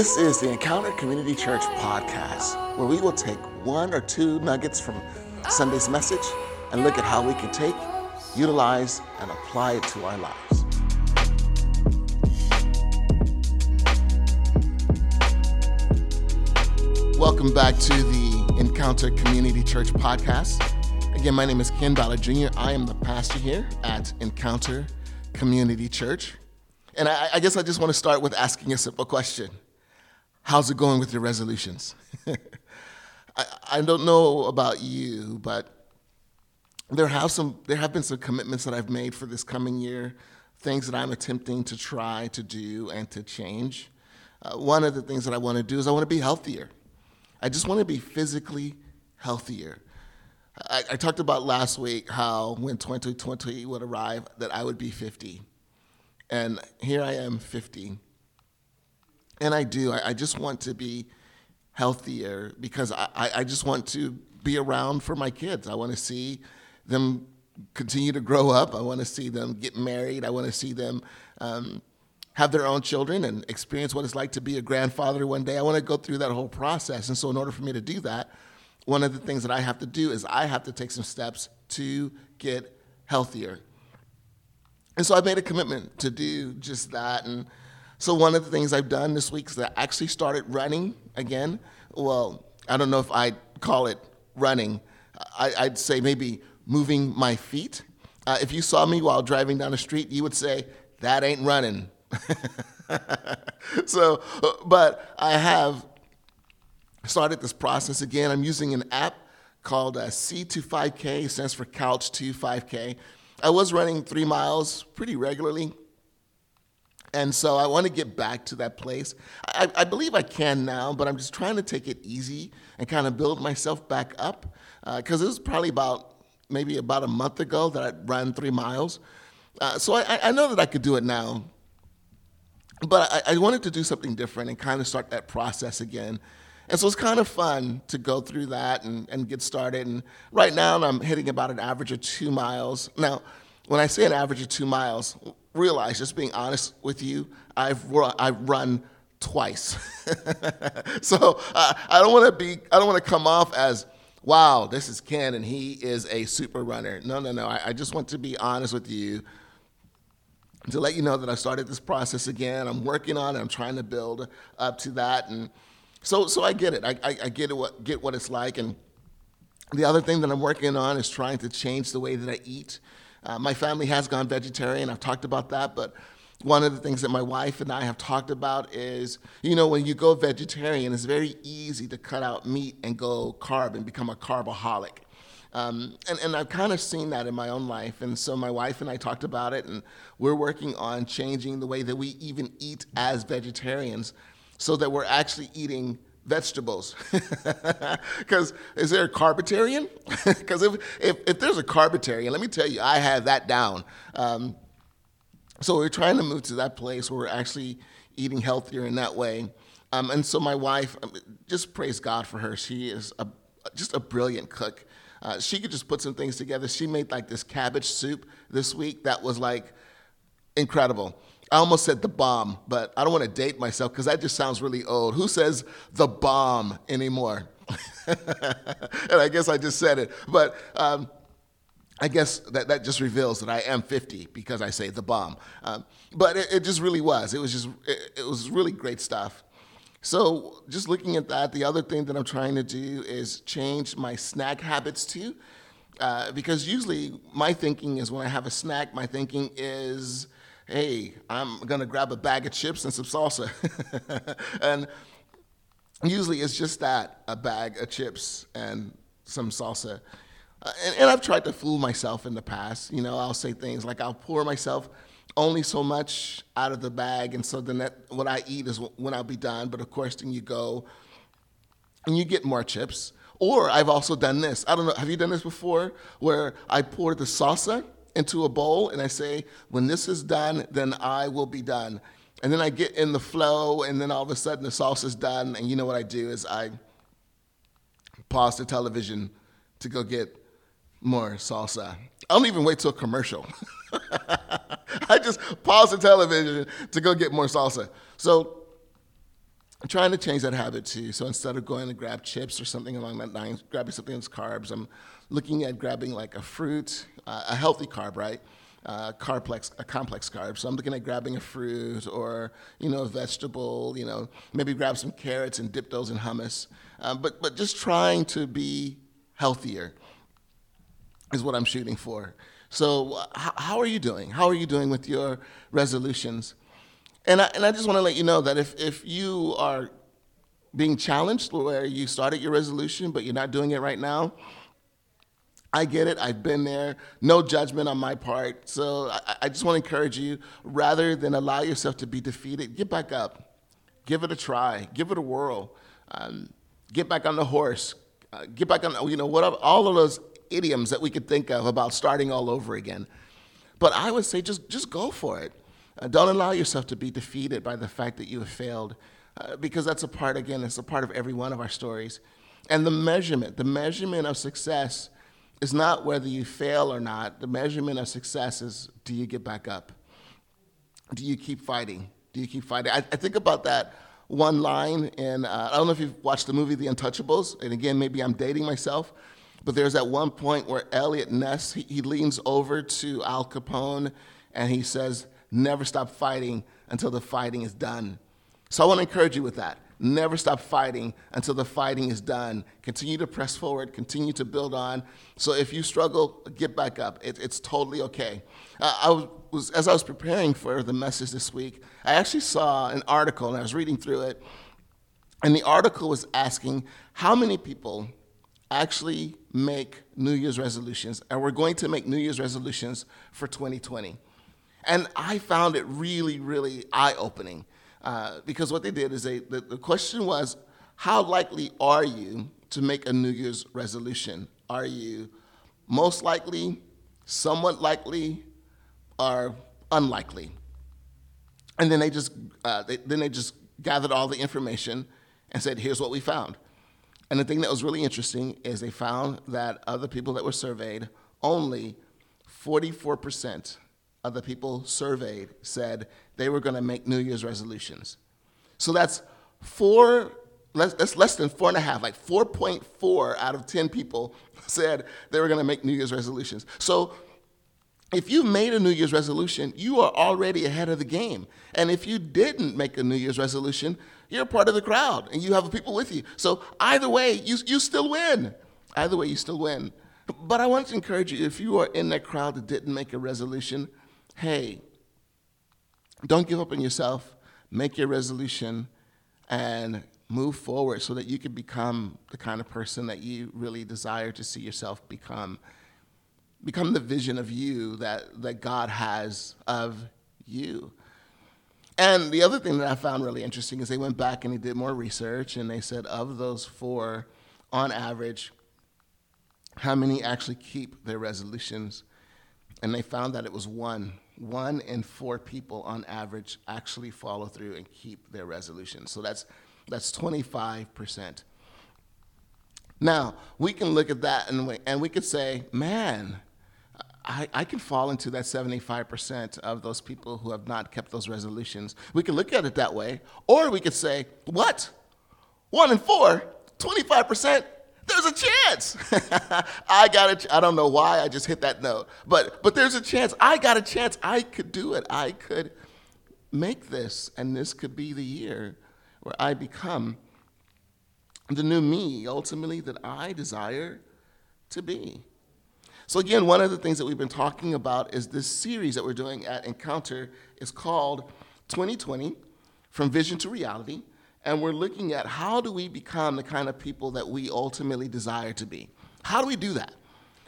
This is the Encounter Community Church podcast, where we will take one or two nuggets from Sunday's message and look at how we can take, utilize, and apply it to our lives. Welcome back to the Encounter Community Church podcast. Again, my name is Ken Ballard Jr. I am the pastor here at Encounter Community Church. And I, I guess I just want to start with asking a simple question How's it going with your resolutions? I, I don't know about you, but there have some there have been some commitments that I've made for this coming year, things that I'm attempting to try to do and to change. Uh, one of the things that I want to do is I want to be healthier. I just want to be physically healthier. I, I talked about last week how when 2020 would arrive that I would be 50, and here I am 50 and I do. I, I just want to be healthier because I, I just want to be around for my kids. I want to see them continue to grow up. I want to see them get married. I want to see them um, have their own children and experience what it's like to be a grandfather one day. I want to go through that whole process. And so, in order for me to do that, one of the things that I have to do is I have to take some steps to get healthier. And so I made a commitment to do just that. And so one of the things I've done this week is I actually started running again. Well, I don't know if I'd call it running. I, would say maybe moving my feet. Uh, if you saw me while driving down the street, you would say, that ain't running. so, but I have started this process again. I'm using an app called uh, C25K, stands for Couch to 5K. I was running three miles pretty regularly and so I want to get back to that place. I, I, believe I can now, but I'm just trying to take it easy and kind of build myself back up. Because uh, it was probably about maybe about a month ago that I ran three miles. Uh, so I, I, know that I could do it now. But I, I wanted to do something different and kind of start that process again. And so it's kind of fun to go through that and, and get started. And right now I'm hitting about an average of two miles. Now, when I say an average of two miles, realize, just being honest with you, I've run, I've run twice. so uh, I don't want to be, I don't want to come off as, wow, this is Ken and he is a super runner. No, no, no. I, I just want to be honest with you to let you know that I started this process again. I'm working on it. I'm trying to build up to that, and so so I get it. I, I, I get it. What get what it's like, and the other thing that I'm working on is trying to change the way that I eat. Uh, my family has gone vegetarian. I've talked about that, but one of the things that my wife and I have talked about is, you know, when you go vegetarian, it's very easy to cut out meat and go carb and become a carbaholic. Um, and, and I've kind of seen that in my own life. And so my wife and I talked about it, and we're working on changing the way that we even eat as vegetarians so that we're actually eating vegetables. Because is there a carbitarian? Because if, if, if, there's a carbitarian, let me tell you, I have that down. Um, so we're trying to move to that place where we're actually eating healthier in that way. Um, and so my wife, um, just praise God for her. She is a, just a brilliant cook. Uh, she could just put some things together. She made like this cabbage soup this week that was like incredible. I almost said the bomb, but I don't want to date myself because that just sounds really old. Who says the bomb anymore? and I guess I just said it. But um, I guess that, that just reveals that I am 50 because I say the bomb. Um, but it, it, just really was. It was just, it, it was really great stuff. So, just looking at that, the other thing that I'm trying to do is change my snack habits too. Uh, because usually my thinking is when I have a snack, my thinking is hey, I'm gonna grab a bag of chips and some salsa. and usually it's just that a bag of chips and some salsa. Uh, and, and, I've tried to fool myself in the past. You know, I'll say things like I'll pour myself only so much out of the bag, and so then that what I eat is when I'll be done. But of course, then you go and you get more chips. Or I've also done this. I don't know. Have you done this before? Where I pour the salsa into a bowl and I say, when this is done, then I will be done. And then I get in the flow, and then all of a sudden the is done. And you know what I do is I pause the television to go get more salsa. I don't even wait till a commercial. I just pause the television to go get more salsa. So I'm trying to change that habit too. So instead of going to grab chips or something along that line, grabbing something that's carbs, I'm looking at grabbing like a fruit, uh, a healthy carb, right? Uh, complex, a complex carb. So I'm looking at grabbing a fruit or you know a vegetable. You know maybe grab some carrots and dip those in hummus. Uh, but but just trying to be healthier is what I'm shooting for. So uh, how, how are you doing? How are you doing with your resolutions? And I, and I just want to let you know that if, if you are being challenged where you started your resolution but you're not doing it right now, I get it. I've been there. No judgment on my part. So I, I just want to encourage you rather than allow yourself to be defeated, get back up. Give it a try. Give it a whirl. Um, get back on the horse. Uh, get back on, you know, whatever, all of those idioms that we could think of about starting all over again. But I would say just, just go for it. Uh, don't allow yourself to be defeated by the fact that you have failed, uh, because that's a part, again, it's a part of every one of our stories. And the measurement, the measurement of success is not whether you fail or not. The measurement of success is do you get back up? Do you keep fighting? Do you keep fighting? I, I think about that one line in, uh, I don't know if you've watched the movie The Untouchables, and again, maybe I'm dating myself, but there's that one point where Eliot Ness, he, he leans over to Al Capone and he says, Never stop fighting until the fighting is done. So I want to encourage you with that. Never stop fighting until the fighting is done. Continue to press forward, continue to build on. So if you struggle, get back up. It, it's totally okay. Uh, I was, as I was preparing for the message this week, I actually saw an article and I was reading through it. And the article was asking how many people actually make New Year's resolutions, and we're going to make New Year's resolutions for 2020. And I found it really, really eye opening uh, because what they did is they, the, the question was, how likely are you to make a New Year's resolution? Are you most likely, somewhat likely, or unlikely? And then they just, uh, they, then they just gathered all the information and said, here's what we found. And the thing that was really interesting is they found that of the people that were surveyed, only 44% of the people surveyed said they were going to make New Year's resolutions. So that's four, that's less than four and a half, like 4.4 out of 10 people said they were going to make New Year's resolutions. So if you made a New Year's resolution, you are already ahead of the game. And if you didn't make a New Year's resolution, you're part of the crowd and you have people with you. So either way, you, you still win. Either way, you still win. But I want to encourage you if you are in that crowd that didn't make a resolution, hey, don't give up on yourself. Make your resolution and move forward so that you can become the kind of person that you really desire to see yourself become. Become the vision of you that, that God has of you. And the other thing that I found really interesting is they went back and they did more research and they said of those four, on average, how many actually keep their resolutions and they found that it was one. One in four people on average actually follow through and keep their resolutions. So that's, that's 25%. Now, we can look at that and we, and we could say, man, I, I can fall into that 75% of those people who have not kept those resolutions. We can look at it that way. Or we could say, what? One in four, 25%? There's a chance. I got a, I don't know why I just hit that note, but but there's a chance. I got a chance. I could do it. I could make this, and this could be the year where I become the new me, ultimately that I desire to be. So again, one of the things that we've been talking about is this series that we're doing at Encounter is called 2020 from vision to reality and we're looking at how do we become the kind of people that we ultimately desire to be? How do we do that?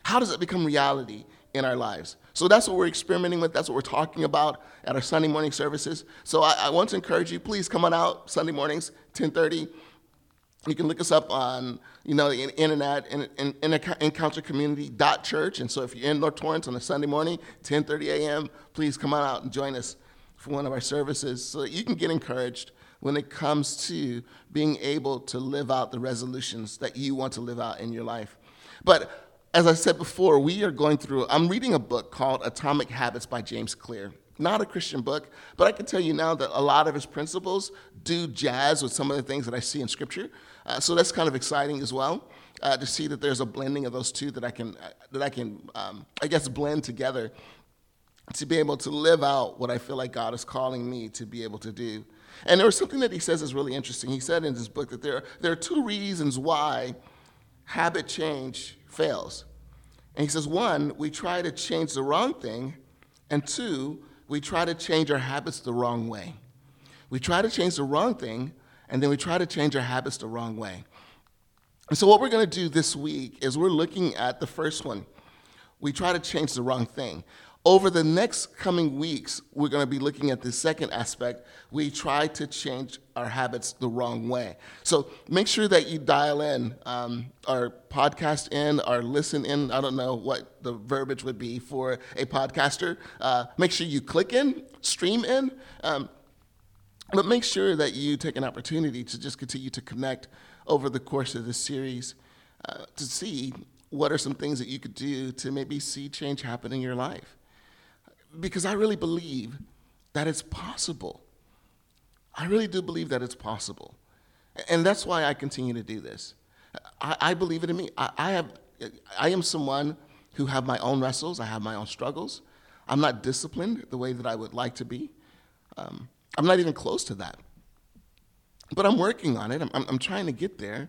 How does it become reality in our lives? So that's what we're experimenting with. That's what we're talking about at our Sunday morning services. So I, I want to encourage you, please come on out Sunday mornings, 1030. You can look us up on, you know, the internet, in, in, in encountercommunity.church. And so if you're in North Torrance on a Sunday morning, 10.30 a.m., please come on out and join us for one of our services so that you can get encouraged when it comes to being able to live out the resolutions that you want to live out in your life. But as I said before, we are going through, I'm reading a book called Atomic Habits by James Clear. not a Christian book, but I can tell you now that a lot of his principles do jazz with some of the things that I see in Scripture. Uh, so that's kind of exciting as well uh, to see that there's a blending of those two that I can uh, that I can um, I guess blend together to be able to live out what I feel like God is calling me to be able to do. And there was something that he says is really interesting. He said in his book that there, there are two reasons why habit change fails. And he says, one, we try to change the wrong thing, and two, we try to change our habits the wrong way. We try to change the wrong thing, and then we try to change our habits the wrong way. And so, what we're going to do this week is we're looking at the first one. We try to change the wrong thing. Over the next coming weeks, we're going to be looking at the second aspect. We try to change our habits the wrong way. So make sure that you dial in um, our podcast in, our listen in. I don't know what the verbiage would be for a podcaster. Uh, make sure you click in, stream in, um, but make sure that you take an opportunity to just continue to connect over the course of this series uh, to see what are some things that you could do to maybe see change happen in your life because I really believe that it's possible. I really do believe that it's possible. And that's why I continue to do this. I, I believe it in me. I, I, have, I am someone who have my own wrestles. I have my own struggles. I'm not disciplined the way that I would like to be. Um, I'm not even close to that. But I'm working on it. I'm, I'm, I'm trying to get there.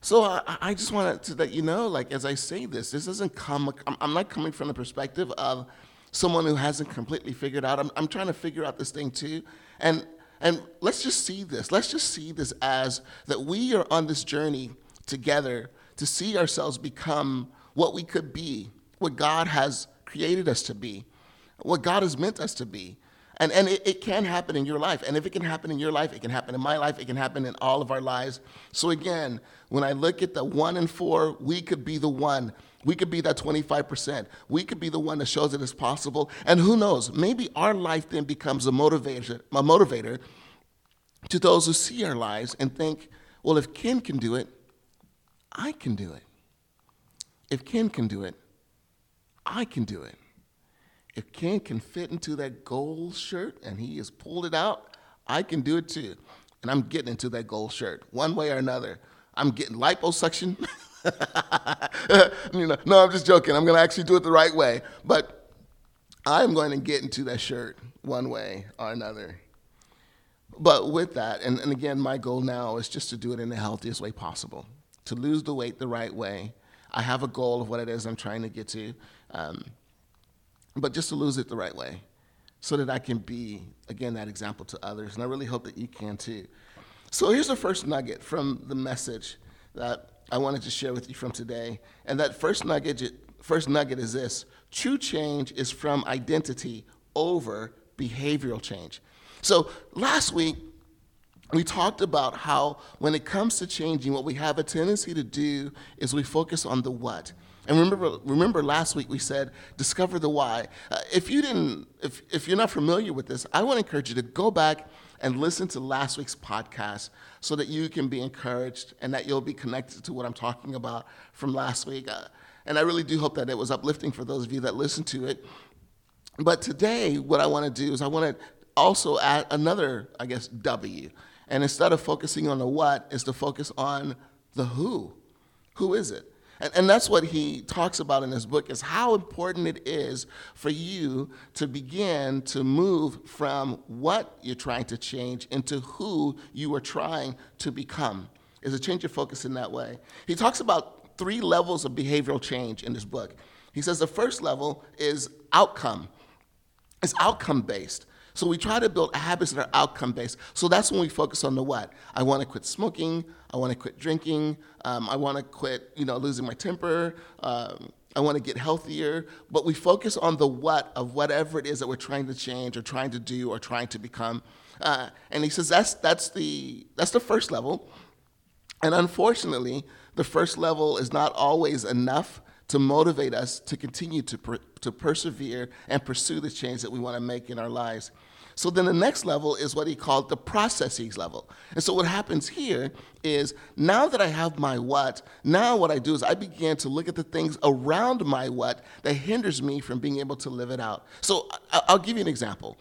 So I, I just wanted to let you know, like, as I say this, this doesn't come, I'm, I'm not coming from the perspective of, someone who hasn't completely figured out. I'm, I'm trying to figure out this thing too. And, and let's just see this. Let's just see this as that we are on this journey together to see ourselves become what we could be, what God has created us to be, what God has meant us to be. And, and it, it, can happen in your life. And if it can happen in your life, it can happen in my life, it can happen in all of our lives. So, again, when I look at the one and four, we could be the one we could be that 25%. We could be the one that shows that it's possible. And who knows, maybe our life then becomes a motivator, a motivator to those who see our lives and think, well, if Ken can do it, I can do it. If Ken can do it, I can do it. If Ken can fit into that gold shirt and he has pulled it out, I can do it too. And I'm getting into that gold shirt one way or another. I'm getting liposuction. you know, no, I'm just joking. I'm going to actually do it the right way. But I'm going to get into that shirt one way or another. But with that, and, and again, my goal now is just to do it in the healthiest way possible, to lose the weight the right way. I have a goal of what it is I'm trying to get to, um, but just to lose it the right way so that I can be, again, that example to others. And I really hope that you can too. So here's the first nugget from the message that I wanted to share with you from today. And that first nugget, first nugget is this true change is from identity over behavioral change. So last week, we talked about how when it comes to changing, what we have a tendency to do is we focus on the what. And remember, remember last week we said discover the why. Uh, if you didn't, if, if you're not familiar with this, I want to encourage you to go back and listen to last week's podcast so that you can be encouraged and that you'll be connected to what I'm talking about from last week. Uh, and I really do hope that it was uplifting for those of you that listened to it. But today, what I want to do is I want to also add another, I guess, W. And instead of focusing on the what, is to focus on the who. Who is it? And, and that's what he talks about in his book is how important it is for you to begin to move from what you're trying to change into who you are trying to become. Is a change of focus in that way. He talks about three levels of behavioral change in this book. He says the first level is outcome. It's outcome based. So we try to build habits that are outcome based. So that's when we focus on the what. I want to quit smoking. I want to quit drinking. Um, I want to quit, you know, losing my temper. Um, I want to get healthier. But we focus on the what of whatever it is that we're trying to change or trying to do or trying to become. Uh, and he says that's that's the that's the first level. And unfortunately, the first level is not always enough to motivate us to continue to, per, to persevere and pursue the change that we want to make in our lives. So then the next level is what he called the processes level. And so what happens here is now that I have my what, now what I do is I begin to look at the things around my what that hinders me from being able to live it out. So I'll give you an example.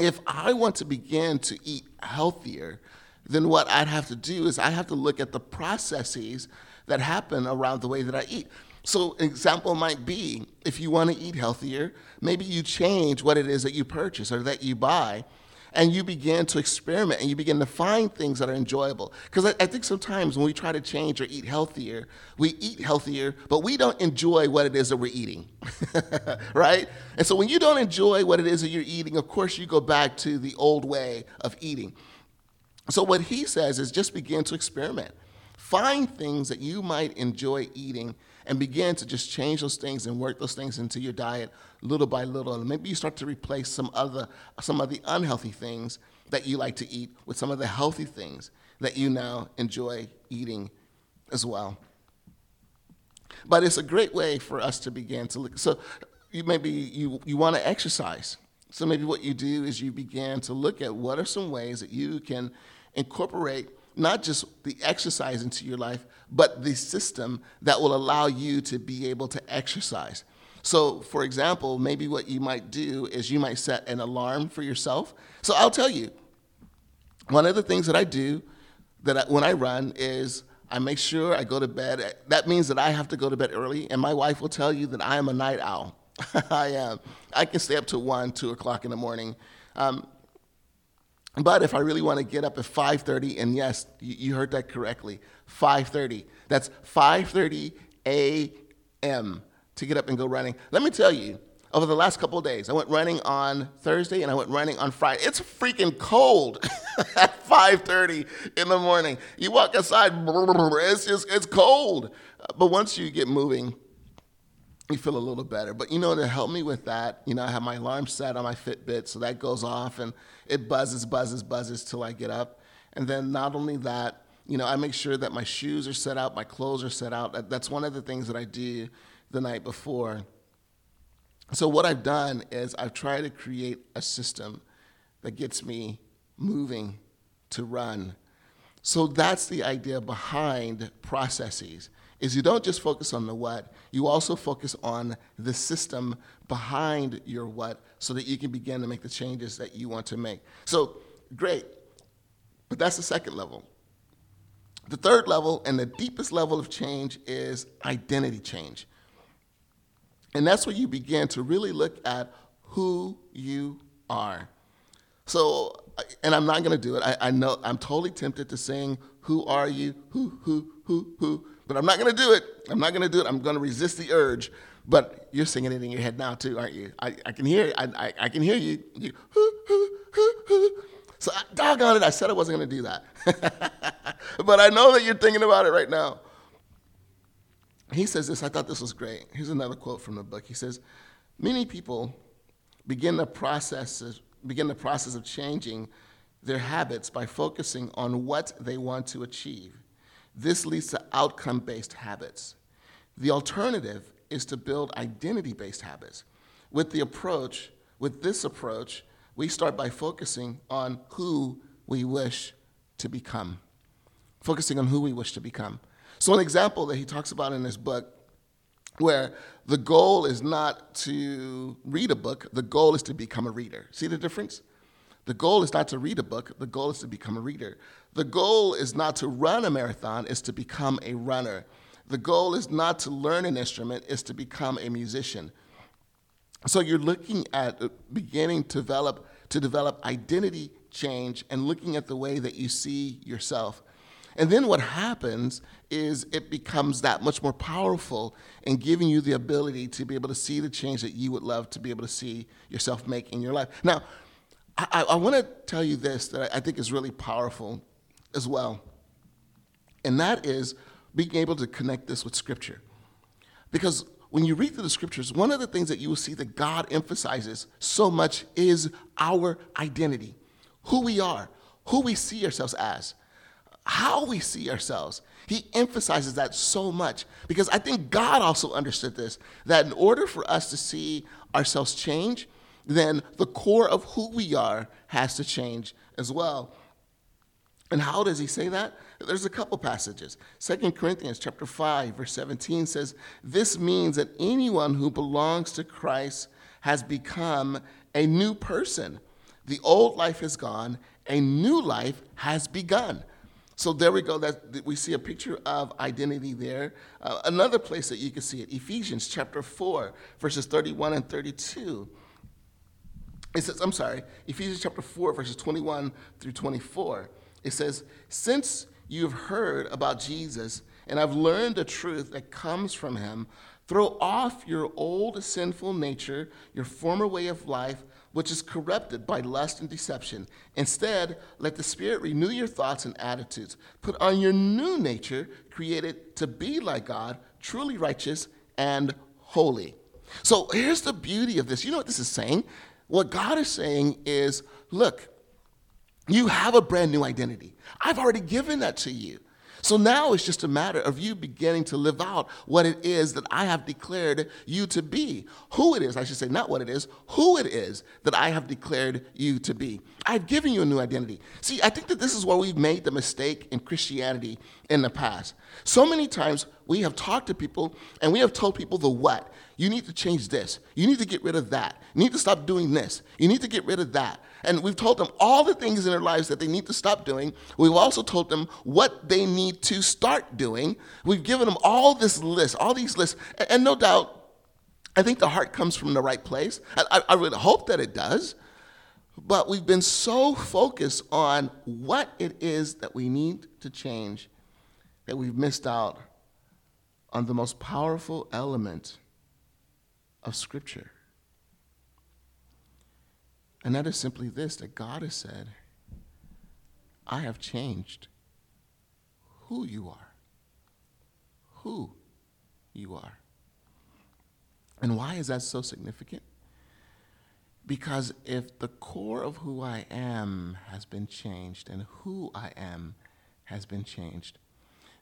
If I want to begin to eat healthier, then what I'd have to do is I have to look at the processes that happen around the way that I eat. So, an example might be if you want to eat healthier, maybe you change what it is that you purchase or that you buy, and you begin to experiment and you begin to find things that are enjoyable. Because I, I, think sometimes when we try to change or eat healthier, we eat healthier, but we don't enjoy what it is that we're eating, right? And so, when you don't enjoy what it is that you're eating, of course, you go back to the old way of eating. So, what he says is just begin to experiment. Find things that you might enjoy eating and begin to just change those things and work those things into your diet little by little. And maybe you start to replace some other some of the unhealthy things that you like to eat with some of the healthy things that you now enjoy eating as well. But it's a great way for us to begin to look. So you maybe you, you want to exercise. So maybe what you do is you begin to look at what are some ways that you can incorporate not just the exercise into your life, but the system that will allow you to be able to exercise. So, for example, maybe what you might do is you might set an alarm for yourself. So, I'll tell you, one of the things that I do that I, when I run is I make sure I go to bed. That means that I have to go to bed early, and my wife will tell you that I am a night owl. I am. I can stay up to one, two o'clock in the morning. Um, but if I really want to get up at 5:30, and yes, you heard that correctly, 5:30. That's 5:30 a.m. to get up and go running. Let me tell you, over the last couple of days, I went running on Thursday and I went running on Friday. It's freaking cold at 5:30 in the morning. You walk outside, it's just it's cold. But once you get moving, you feel a little better. But you know, to help me with that, you know, I have my alarm set on my Fitbit, so that goes off and it buzzes, buzzes, buzzes till I get up. And then not only that, you know, I make sure that my shoes are set out, my clothes are set out. That's one of the things that I do the night before. So what I've done is I've tried to create a system that gets me moving to run. So that's the idea behind processes is you don't just focus on the what, you also focus on the system behind your what so that you can begin to make the changes that you want to make. So, great. But that's the second level. The third level and the deepest level of change is identity change. And that's where you begin to really look at who you are. So, and I'm not going to do it. I, I, know I'm totally tempted to sing, Who are you? Who, who, who, who? But I'm not going to do it. I'm not going to do it. I'm going to resist the urge. But you're singing it in your head now too, aren't you? I, I can hear I, I, I, can hear you. you so doggone it, I said I wasn't going to do that. but I know that you're thinking about it right now. He says this. I thought this was great. Here's another quote from the book. He says, "Many people begin the process of, begin the process of changing their habits by focusing on what they want to achieve." This leads to outcome based habits. The alternative is to build identity based habits. With the approach, with this approach, we start by focusing on who we wish to become. Focusing on who we wish to become. So, an example that he talks about in his book, where the goal is not to read a book, the goal is to become a reader. See the difference? The goal is not to read a book, the goal is to become a reader. The goal is not to run a marathon, it's to become a runner. The goal is not to learn an instrument, it's to become a musician. So you're looking at uh, beginning to develop to develop identity change and looking at the way that you see yourself. And then what happens is it becomes that much more powerful in giving you the ability to be able to see the change that you would love to be able to see yourself make in your life. Now, I, I want to tell you this that I think is really powerful as well, and that is being able to connect this with Scripture. Because when you read through the Scriptures, one of the things that you will see that God emphasizes so much is our identity, who we are, who we see ourselves as, how we see ourselves. He emphasizes that so much because I think God also understood this that in order for us to see ourselves change, then the core of who we are has to change as well. And how does he say that? There's a couple passages. Second Corinthians chapter 5 verse 17 says, "This means that anyone who belongs to Christ has become a new person. The old life has gone, a new life has begun." So there we go. That we see a picture of identity there. Uh, another place that you can see it, Ephesians chapter 4, verses 31 and 32. It says, I'm sorry, Ephesians chapter 4, verses 21 through 24. It says, Since you've heard about Jesus and have learned the truth that comes from him, throw off your old sinful nature, your former way of life which is corrupted by lust and deception. Instead, let the Spirit renew your thoughts and attitudes. Put on your new nature, created to be like God, truly righteous and holy. So here's the beauty of this. You know what this is saying? What God is saying is look, you have a brand new identity. I've already given that to you. So now it's just a matter of you beginning to live out what it is that I have declared you to be. Who it is, I should say, not what it is, who it is that I have declared you to be. I've given you a new identity. See, I think that this is where we've made the mistake in Christianity in the past. So many times we have talked to people and we have told people the what. You need to change this. You need to get rid of that. You need to stop doing this. You need to get rid of that. And we've told them all the things in their lives that they need to stop doing. We've also told them what they need to start doing. We've given them all this list, all these lists. And, and no doubt, I think the heart comes from the right place. I, I really hope that it does. But we've been so focused on what it is that we need to change that we've missed out on the most powerful element of Scripture. And that is simply this that God has said, I have changed who you are. Who you are. And why is that so significant? Because if the core of who I am has been changed and who I am has been changed,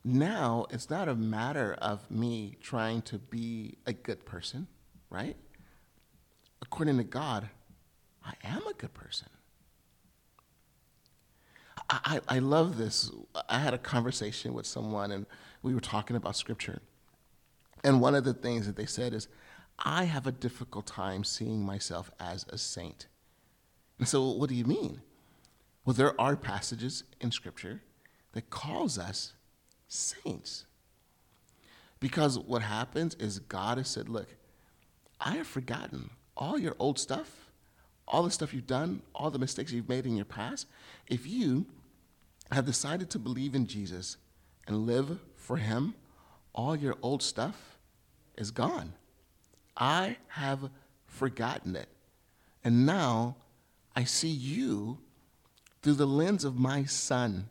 now it's not a matter of me trying to be a good person right? According to God, I am a good person. I, I, I love this. I had a conversation with someone and we were talking about scripture. And one of the things that they said is, I have a difficult time seeing myself as a saint. And so, what do you mean? Well, there are passages in Scripture that calls us saints. Because what happens is God has said, look, I have forgotten all your old stuff, all the stuff you've done, all the mistakes you've made in your past. If you have decided to believe in Jesus and live for Him, all your old stuff is gone. I have forgotten it. And now I see you through the lens of my Son.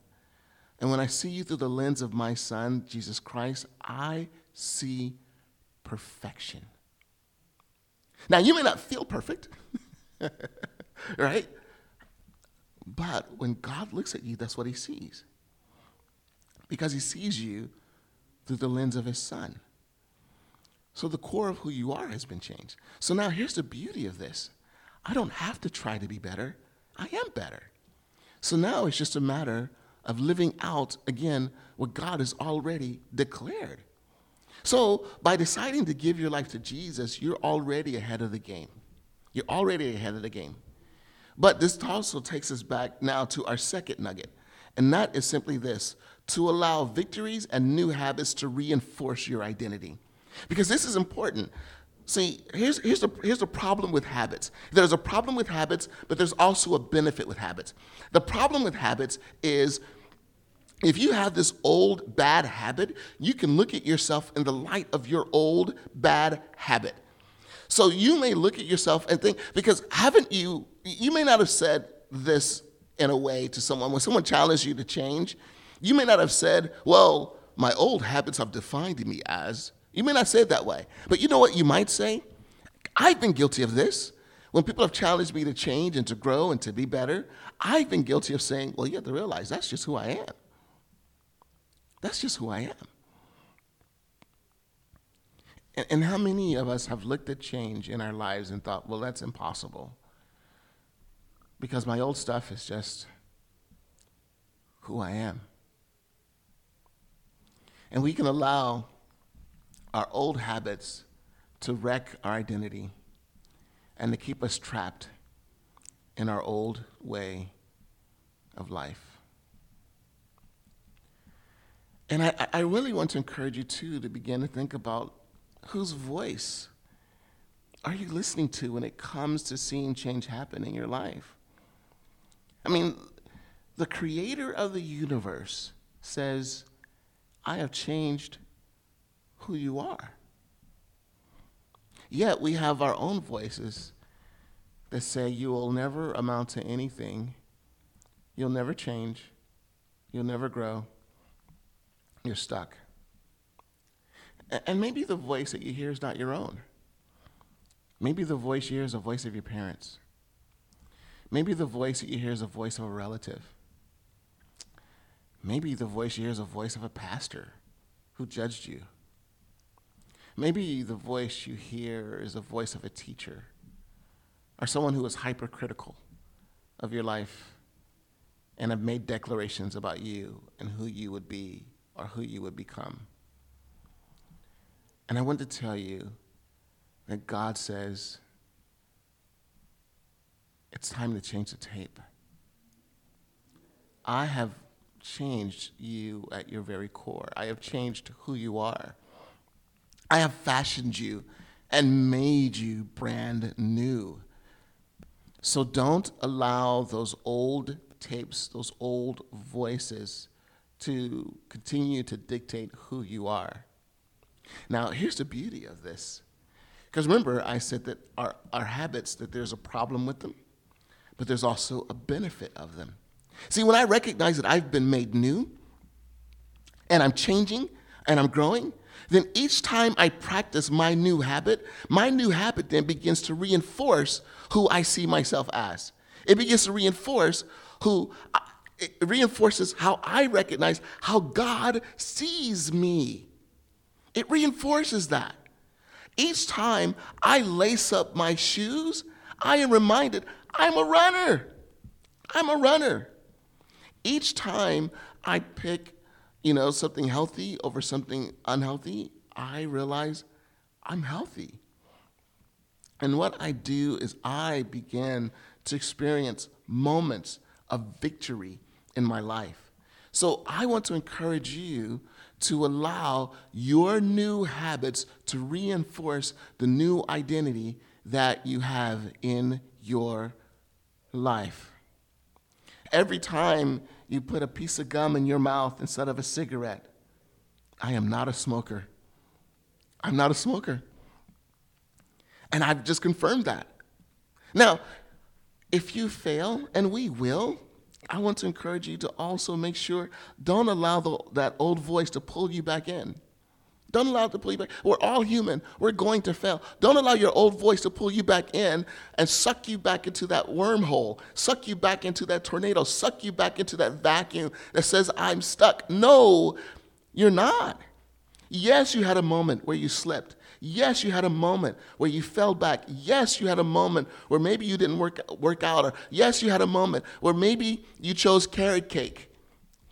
And when I see you through the lens of my Son, Jesus Christ, I see perfection. Now, you may not feel perfect, right? But when God looks at you, that's what he sees. Because he sees you through the lens of his son. So the core of who you are has been changed. So now here's the beauty of this I don't have to try to be better, I am better. So now it's just a matter of living out, again, what God has already declared. So, by deciding to give your life to Jesus, you're already ahead of the game. You're already ahead of the game. But this also takes us back now to our second nugget, and that is simply this to allow victories and new habits to reinforce your identity. Because this is important. See, here's, here's, the, here's the problem with habits. There's a problem with habits, but there's also a benefit with habits. The problem with habits is if you have this old bad habit, you can look at yourself in the light of your old bad habit. So you may look at yourself and think, because haven't you, you may not have said this in a way to someone, when someone challenged you to change, you may not have said, well, my old habits have defined me as. You may not say it that way. But you know what you might say? I've been guilty of this. When people have challenged me to change and to grow and to be better, I've been guilty of saying, well, you have to realize that's just who I am. That's just who I am. And, and how many of us have looked at change in our lives and thought, well, that's impossible? because my old stuff is just who I am. And we can allow our old habits to wreck our identity and to keep us trapped in our old way of life. And I, I really want to encourage you, too, to begin to think about whose voice are you listening to when it comes to seeing change happen in your life? I mean, the creator of the universe says, I have changed who you are. Yet we have our own voices that say, You will never amount to anything, you'll never change, you'll never grow, you're stuck. And maybe the voice that you hear is not your own. Maybe the voice you hear is the voice of your parents. Maybe the voice that you hear is the voice of a relative. Maybe the voice you hear is the voice of a pastor who judged you. Maybe the voice you hear is the voice of a teacher or someone who is hypercritical of your life and have made declarations about you and who you would be or who you would become. And I want to tell you that God says, it's time to change the tape. I have changed you at your very core. I have changed who you are. I have fashioned you and made you brand new. So don't allow those old tapes, those old voices to continue to dictate who you are. Now, here's the beauty of this. Because remember, I said that our, our habits, that there's a problem with them, but there's also a benefit of them. See, when I recognize that I've been made new, and I'm changing, and I'm growing, then each time I practice my new habit, my new habit then begins to reinforce who I see myself as. It begins to reinforce who, uh, it reinforces how I recognize how God sees me. It reinforces that. Each time I lace up my shoes, I am reminded I'm a runner. I'm a runner. Each time I pick, you know, something healthy over something unhealthy, I realize I'm healthy. And what I do is I begin to experience moments of victory in my life. So I want to encourage you to allow your new habits to reinforce the new identity that you have in your life. Every time you put a piece of gum in your mouth instead of a cigarette, I am not a smoker. I'm not a smoker. And I've just confirmed that. Now, if you fail, and we will, I want to encourage you to also make sure don't allow the, that old voice to pull you back in. Don't allow it to pull you back. We're all human. We're going to fail. Don't allow your old voice to pull you back in and suck you back into that wormhole, suck you back into that tornado, suck you back into that vacuum that says, I'm stuck. No, you're not. Yes, you had a moment where you slipped. Yes, you had a moment where you fell back. Yes, you had a moment where maybe you didn't work, work out. Or yes, you had a moment where maybe you chose carrot cake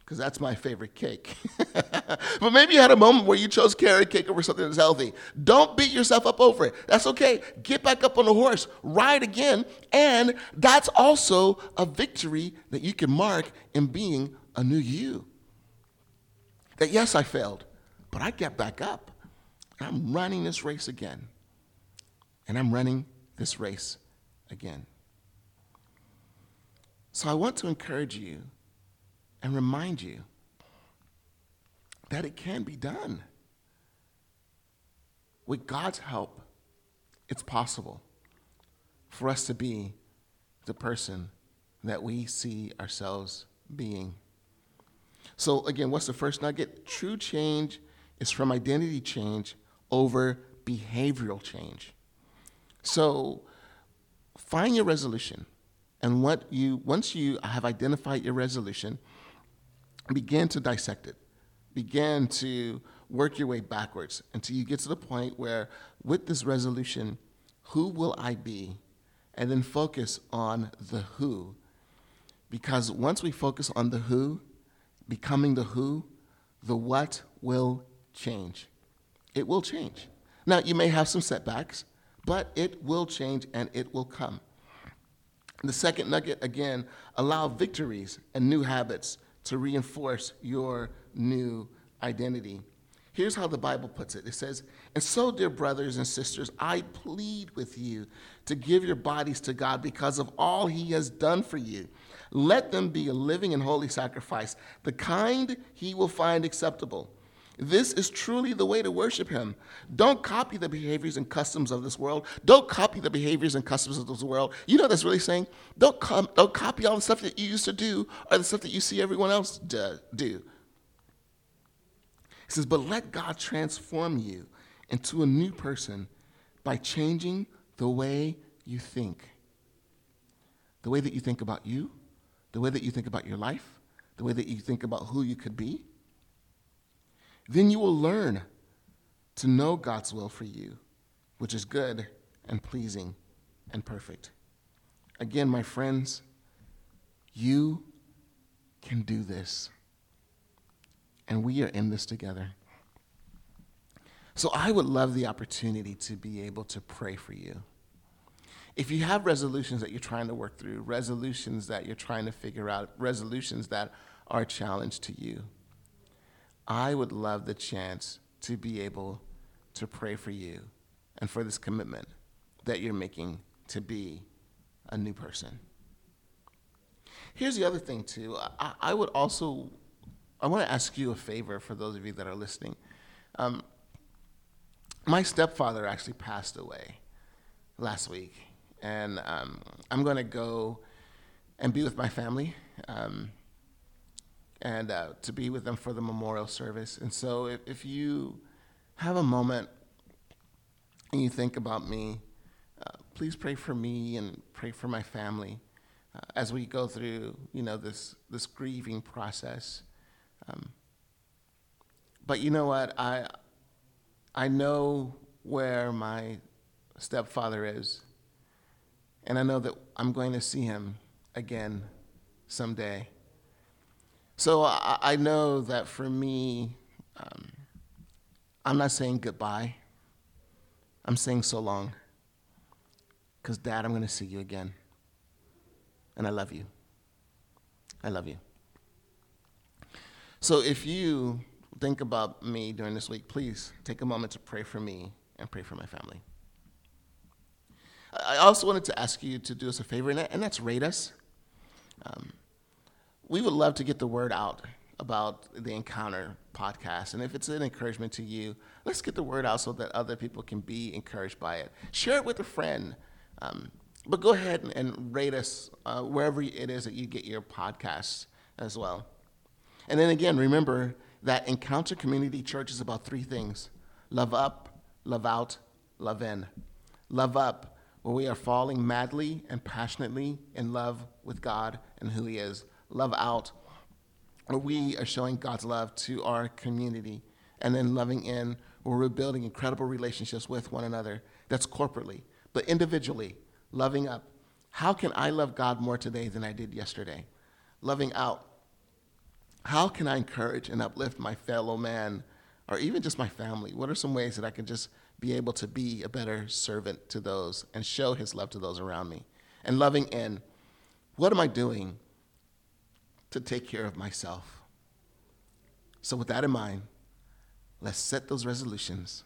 because that's my favorite cake. but maybe you had a moment where you chose carrot cake over something that's healthy. Don't beat yourself up over it. That's okay. Get back up on the horse, ride again, and that's also a victory that you can mark in being a new you. That yes, I failed, but I get back up. I'm running this race again. And I'm running this race again. So I want to encourage you and remind you that it can be done. With God's help, it's possible for us to be the person that we see ourselves being. So, again, what's the first nugget? True change is from identity change over behavioral change. So, find your resolution. And what you, once you have identified your resolution, begin to dissect it. Begin to work your way backwards until you get to the point where, with this resolution, who will I be? And then focus on the who Because once we focus on the who, becoming the who, the what will change. It will change. Now, you may have some setbacks, but it will change and it will come. The second nugget, again, allow victories and new habits to reinforce your new identity. Here's how the Bible puts it it says, And so, dear brothers and sisters, I plead with you to give your bodies to God because of all he has done for you. Let them be a living and holy sacrifice, the kind he will find acceptable. This is truly the way to worship him. Don't copy the behaviors and customs of this world. Don't copy the behaviors and customs of this world. You know what that's really saying? Don't, com- don't copy all the stuff that you used to do or the stuff that you see everyone else do. He says, but let God transform you into a new person by changing the way you think. The way that you think about you, the way that you think about your life, the way that you think about who you could be. Then you will learn to know God's will for you, which is good and pleasing and perfect. Again, my friends, you can do this. And we are in this together. So I would love the opportunity to be able to pray for you. If you have resolutions that you're trying to work through, resolutions that you're trying to figure out, resolutions that are a challenge to you, I would love the chance to be able to pray for you and for this commitment that you're making to be a new person. Here's the other thing, too. I, I would also, I want to ask you a favor for those of you that are listening. Um, my stepfather actually passed away last week, and um, I'm going to go and be with my family. Um, and uh, to be with them for the memorial service. And so, if, if you have a moment and you think about me, uh, please pray for me and pray for my family uh, as we go through, you know, this this grieving process. Um, but you know what? I I know where my stepfather is, and I know that I'm going to see him again someday. So I, I know that for me, um, I'm not saying goodbye. I'm saying so long. Because, Dad, I'm going to see you again. And I love you. I love you. So if you think about me during this week, please take a moment to pray for me and pray for my family. I also wanted to ask you to do us a favor, and that's rate us. Um, we would love to get the word out about the Encounter podcast. And if it's an encouragement to you, let's get the word out so that other people can be encouraged by it. Share it with a friend. Um, but go ahead and, and rate us uh, wherever it is that you get your podcasts as well. And then again, remember that Encounter Community Church is about three things love up, love out, love in. Love up, where we are falling madly and passionately in love with God and who He is love out, where we are showing God's love to our community, and then loving in, where we're building incredible relationships with one another. That's corporately, but individually, loving up. How can I love God more today than I did yesterday? Loving out. How can I encourage and uplift my fellow man or even just my family? What are some ways that I can just be able to be a better servant to those and show his love to those around me? And loving in. What am I doing to take care of myself. So, with that in mind, let's set those resolutions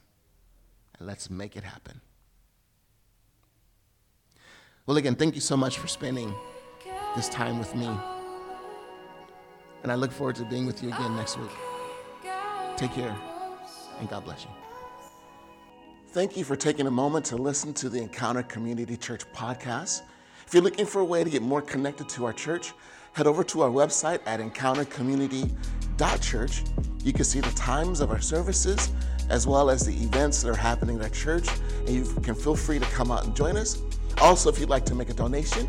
and let's make it happen. Well, again, thank you so much for spending this time with me. And I look forward to being with you again next week. Take care, and God bless you. Thank you for taking a moment to listen to the Encounter Community Church podcast. If you're looking for a way to get more connected to our church, head over to our website at encountercommunity.church. You can see the times of our services as well as the events that are happening at our church, and you can feel free to come out and join us. Also, if you'd like to make a donation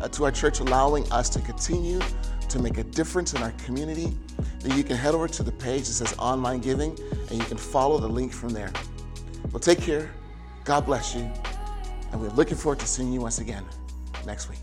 uh, to our church, allowing us to continue to make a difference in our community, then you can head over to the page that says online giving and you can follow the link from there. Well, take care. God bless you. And we're looking forward to seeing you once again next week.